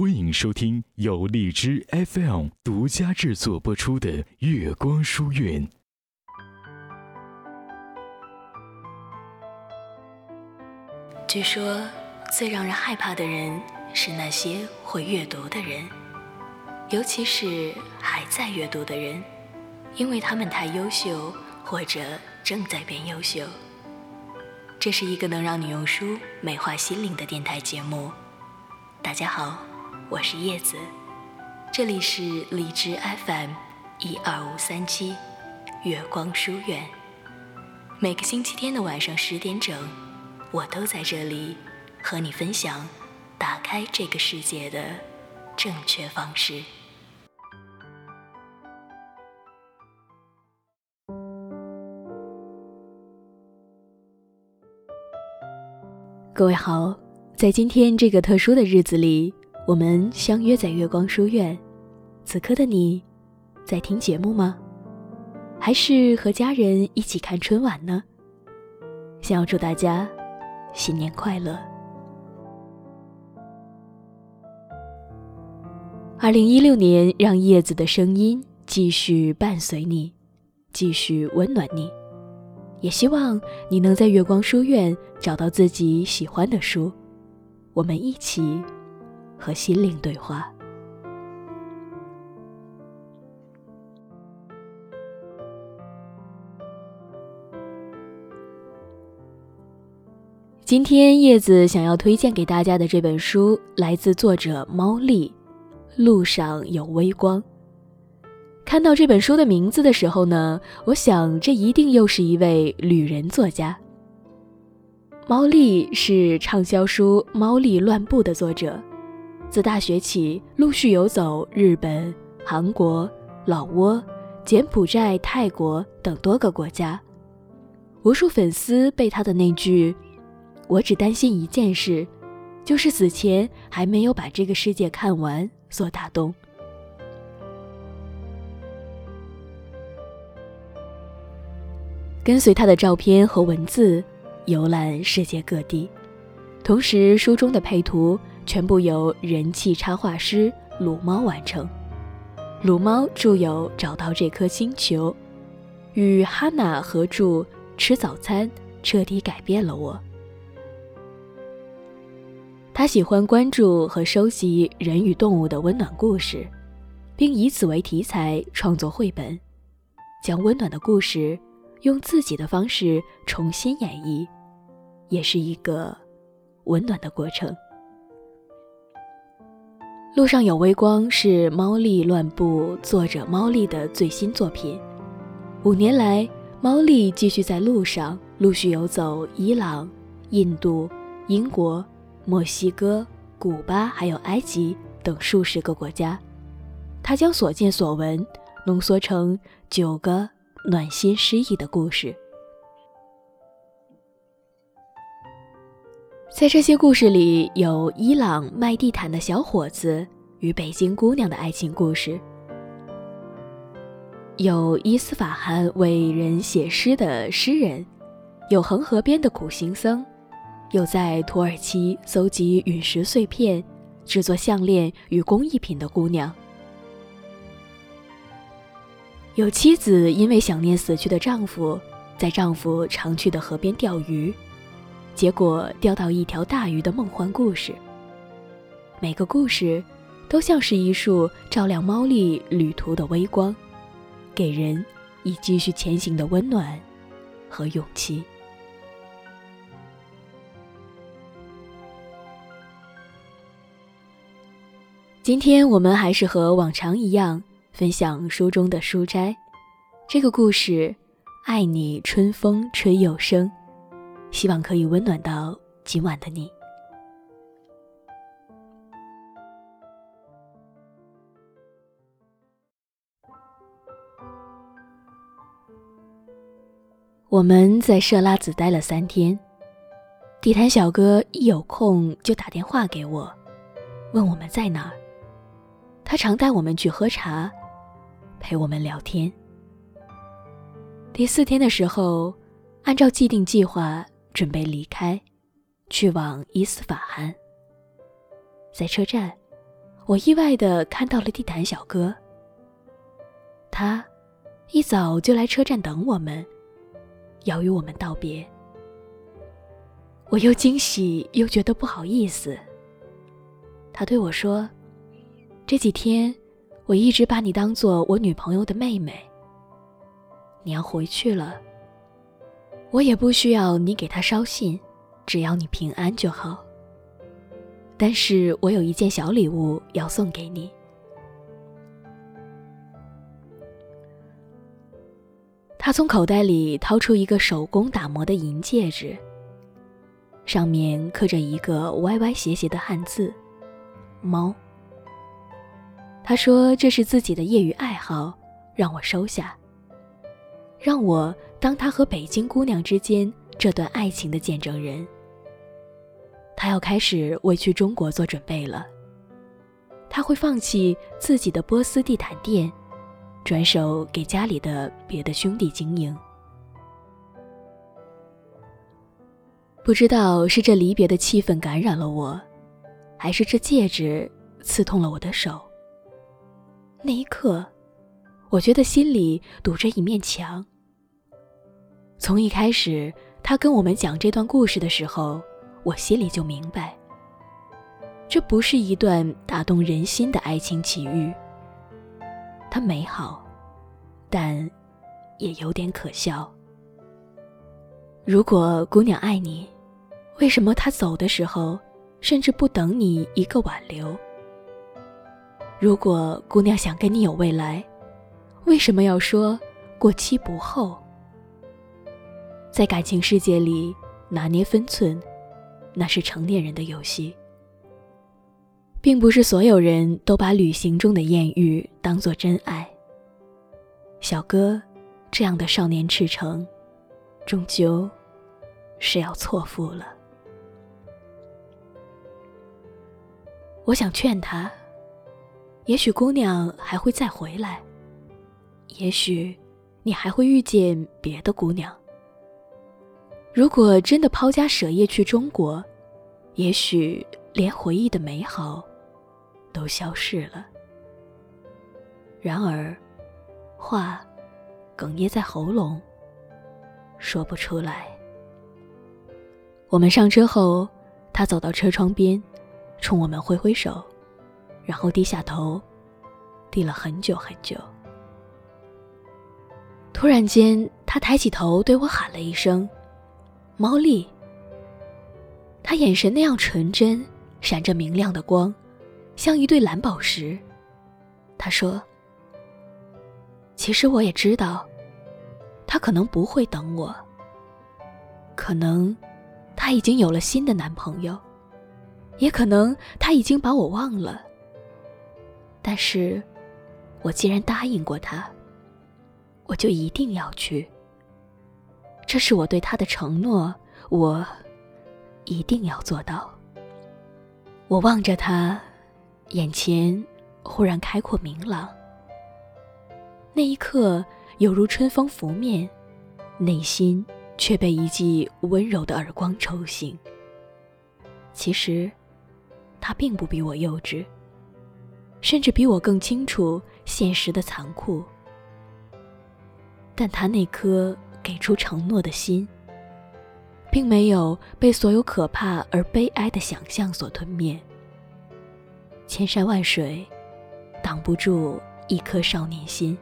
欢迎收听由荔枝 FM 独家制作播出的《月光书院》。据说，最让人害怕的人是那些会阅读的人，尤其是还在阅读的人，因为他们太优秀，或者正在变优秀。这是一个能让你用书美化心灵的电台节目。大家好。我是叶子，这里是荔枝 FM 一二五三七月光书院。每个星期天的晚上十点整，我都在这里和你分享打开这个世界的正确方式。各位好，在今天这个特殊的日子里。我们相约在月光书院，此刻的你，在听节目吗？还是和家人一起看春晚呢？想要祝大家新年快乐！二零一六年，让叶子的声音继续伴随你，继续温暖你，也希望你能在月光书院找到自己喜欢的书，我们一起。和心灵对话。今天叶子想要推荐给大家的这本书，来自作者猫丽，《路上有微光》。看到这本书的名字的时候呢，我想这一定又是一位旅人作家。猫丽是畅销书《猫丽乱步》的作者。自大学起，陆续游走日本、韩国、老挝、柬埔寨、泰国等多个国家，无数粉丝被他的那句“我只担心一件事，就是死前还没有把这个世界看完”所打动。跟随他的照片和文字，游览世界各地，同时书中的配图。全部由人气插画师鲁猫完成。鲁猫著有《找到这颗星球》，与哈娜合著《吃早餐》，彻底改变了我。他喜欢关注和收集人与动物的温暖故事，并以此为题材创作绘本，将温暖的故事用自己的方式重新演绎，也是一个温暖的过程。路上有微光是猫力乱步作者猫力的最新作品。五年来，猫力继续在路上陆续游走伊朗、印度、英国、墨西哥、古巴，还有埃及等数十个国家。他将所见所闻浓缩成九个暖心诗意的故事。在这些故事里，有伊朗卖地毯的小伙子与北京姑娘的爱情故事，有伊斯法罕为人写诗的诗人，有恒河边的苦行僧，有在土耳其搜集陨石碎片制作项链与工艺品的姑娘，有妻子因为想念死去的丈夫，在丈夫常去的河边钓鱼。结果钓到一条大鱼的梦幻故事。每个故事，都像是一束照亮猫力旅途的微光，给人以继续前行的温暖和勇气。今天我们还是和往常一样，分享书中的书斋。这个故事，爱你春风吹又生。希望可以温暖到今晚的你。我们在设拉子待了三天，地摊小哥一有空就打电话给我，问我们在哪儿。他常带我们去喝茶，陪我们聊天。第四天的时候，按照既定计划。准备离开，去往伊斯法罕。在车站，我意外的看到了地毯小哥。他一早就来车站等我们，要与我们道别。我又惊喜又觉得不好意思。他对我说：“这几天我一直把你当做我女朋友的妹妹。你要回去了，我也不需要你给他捎信，只要你平安就好。但是我有一件小礼物要送给你。”他从口袋里掏出一个手工打磨的银戒指。上面刻着一个歪歪斜斜的汉字“猫”。他说这是自己的业余爱好，让我收下，让我当他和北京姑娘之间这段爱情的见证人。他要开始为去中国做准备了。他会放弃自己的波斯地毯店，转手给家里的别的兄弟经营。不知道是这离别的气氛感染了我，还是这戒指刺痛了我的手。那一刻，我觉得心里堵着一面墙。从一开始他跟我们讲这段故事的时候，我心里就明白，这不是一段打动人心的爱情奇遇。它美好，但也有点可笑。如果姑娘爱你，为什么她走的时候，甚至不等你一个挽留？如果姑娘想跟你有未来，为什么要说过期不候？在感情世界里拿捏分寸，那是成年人的游戏，并不是所有人都把旅行中的艳遇当作真爱。小哥，这样的少年赤诚。终究是要错付了。我想劝他，也许姑娘还会再回来，也许你还会遇见别的姑娘。如果真的抛家舍业去中国，也许连回忆的美好都消逝了。然而，话哽咽在喉咙。说不出来。我们上车后，他走到车窗边，冲我们挥挥手，然后低下头，低了很久很久。突然间，他抬起头对我喊了一声：“毛利。”他眼神那样纯真，闪着明亮的光，像一对蓝宝石。他说：“其实我也知道。”他可能不会等我，可能他已经有了新的男朋友，也可能他已经把我忘了。但是，我既然答应过他，我就一定要去。这是我对他的承诺，我一定要做到。我望着他，眼前忽然开阔明朗。那一刻。犹如春风拂面，内心却被一记温柔的耳光抽醒。其实，他并不比我幼稚，甚至比我更清楚现实的残酷。但他那颗给出承诺的心，并没有被所有可怕而悲哀的想象所吞灭。千山万水，挡不住一颗少年心。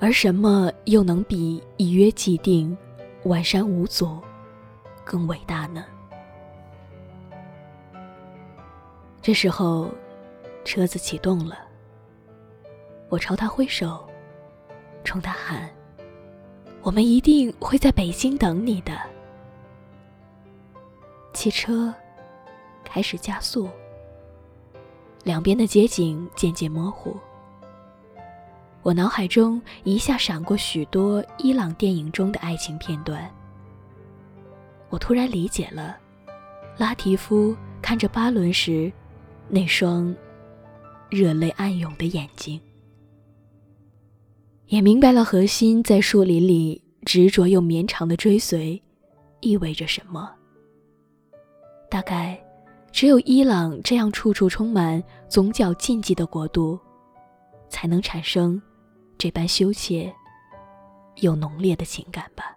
而什么又能比一约既定、万山无阻更伟大呢？这时候，车子启动了。我朝他挥手，冲他喊：“我们一定会在北京等你的。”汽车开始加速，两边的街景渐渐模糊。我脑海中一下闪过许多伊朗电影中的爱情片段。我突然理解了拉提夫看着巴伦时那双热泪暗涌的眼睛，也明白了何心在树林里执着又绵长的追随意味着什么。大概只有伊朗这样处处充满宗教禁忌的国度，才能产生这般羞怯又浓烈的情感吧。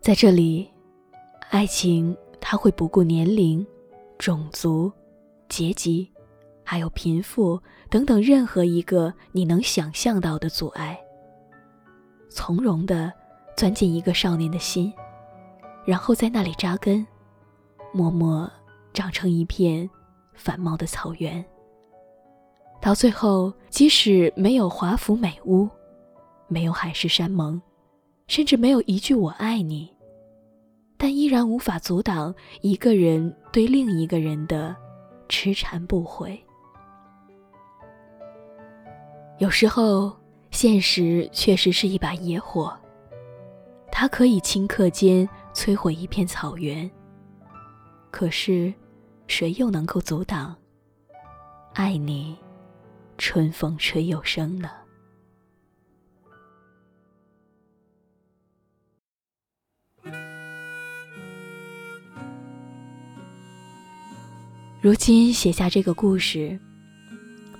在这里，爱情它会不顾年龄、种族、阶级，还有贫富等等任何一个你能想象到的阻碍，从容的钻进一个少年的心，然后在那里扎根。默默长成一片繁茂的草原，到最后，即使没有华府美屋，没有海誓山盟，甚至没有一句“我爱你”，但依然无法阻挡一个人对另一个人的痴缠不悔。有时候，现实确实是一把野火，它可以顷刻间摧毁一片草原。可是，谁又能够阻挡爱你，春风吹又生呢？如今写下这个故事，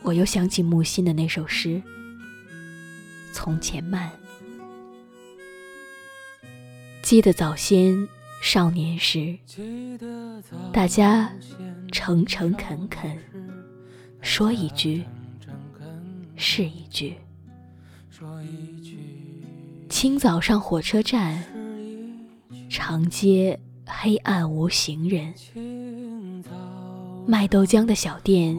我又想起木心的那首诗《从前慢》，记得早先。少年时，大家诚诚恳恳，说一句是一句。清早上火车站，长街黑暗无行人，卖豆浆的小店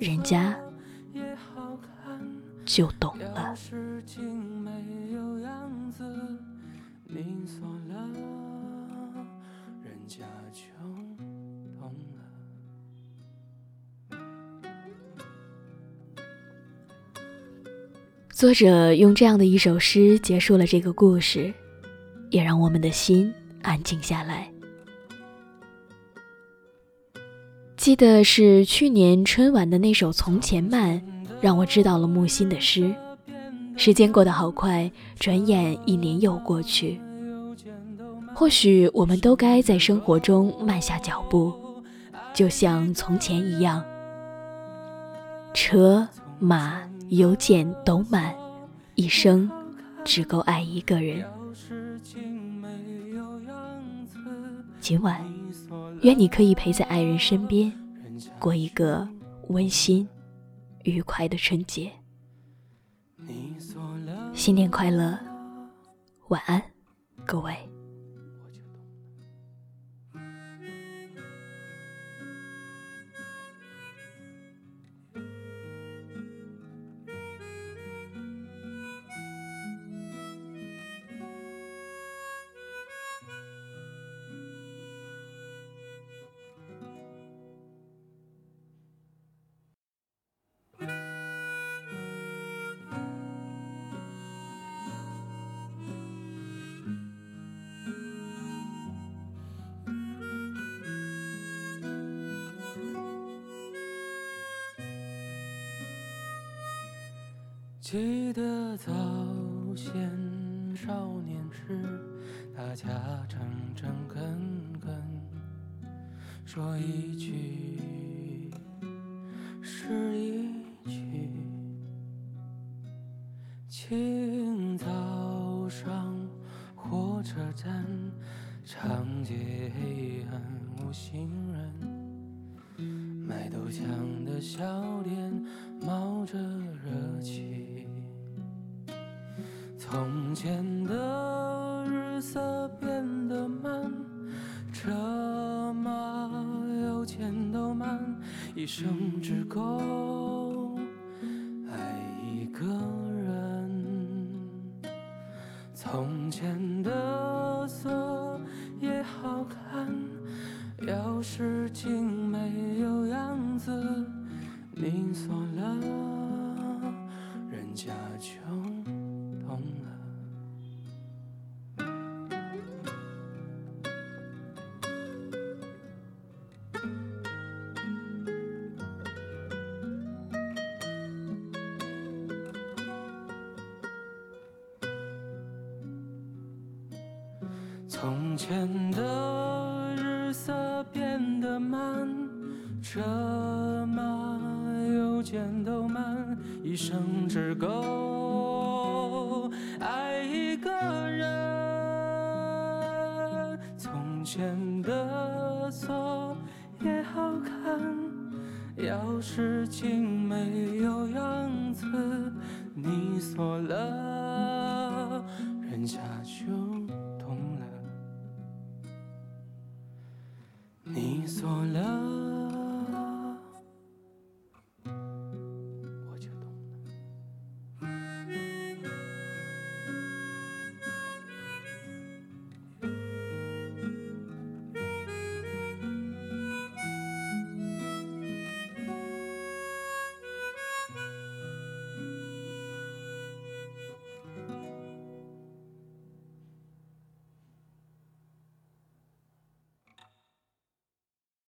人家就懂了。作者用这样的一首诗结束了这个故事，也让我们的心安静下来。记得是去年春晚的那首《从前慢》，让我知道了木心的诗。时间过得好快，转眼一年又过去。或许我们都该在生活中慢下脚步，就像从前一样，车马。邮件都慢，一生只够爱一个人。今晚，愿你可以陪在爱人身边，过一个温馨、愉快的春节。新年快乐，晚安，各位。记得早先少年时，大家诚诚恳恳，说一句是一句。清早上火车站，长街黑暗无行人，卖豆浆的小店冒着热气。从前的日色变得慢，车马邮件都慢，一生只够爱一个人。从前的锁也好看，钥匙。经没有样子，你锁了，人家就懂了。从前的慢，车马邮件都慢，一生只够爱一个人。从前的锁也好看，钥匙精没有样子，你锁了，人家就锁了。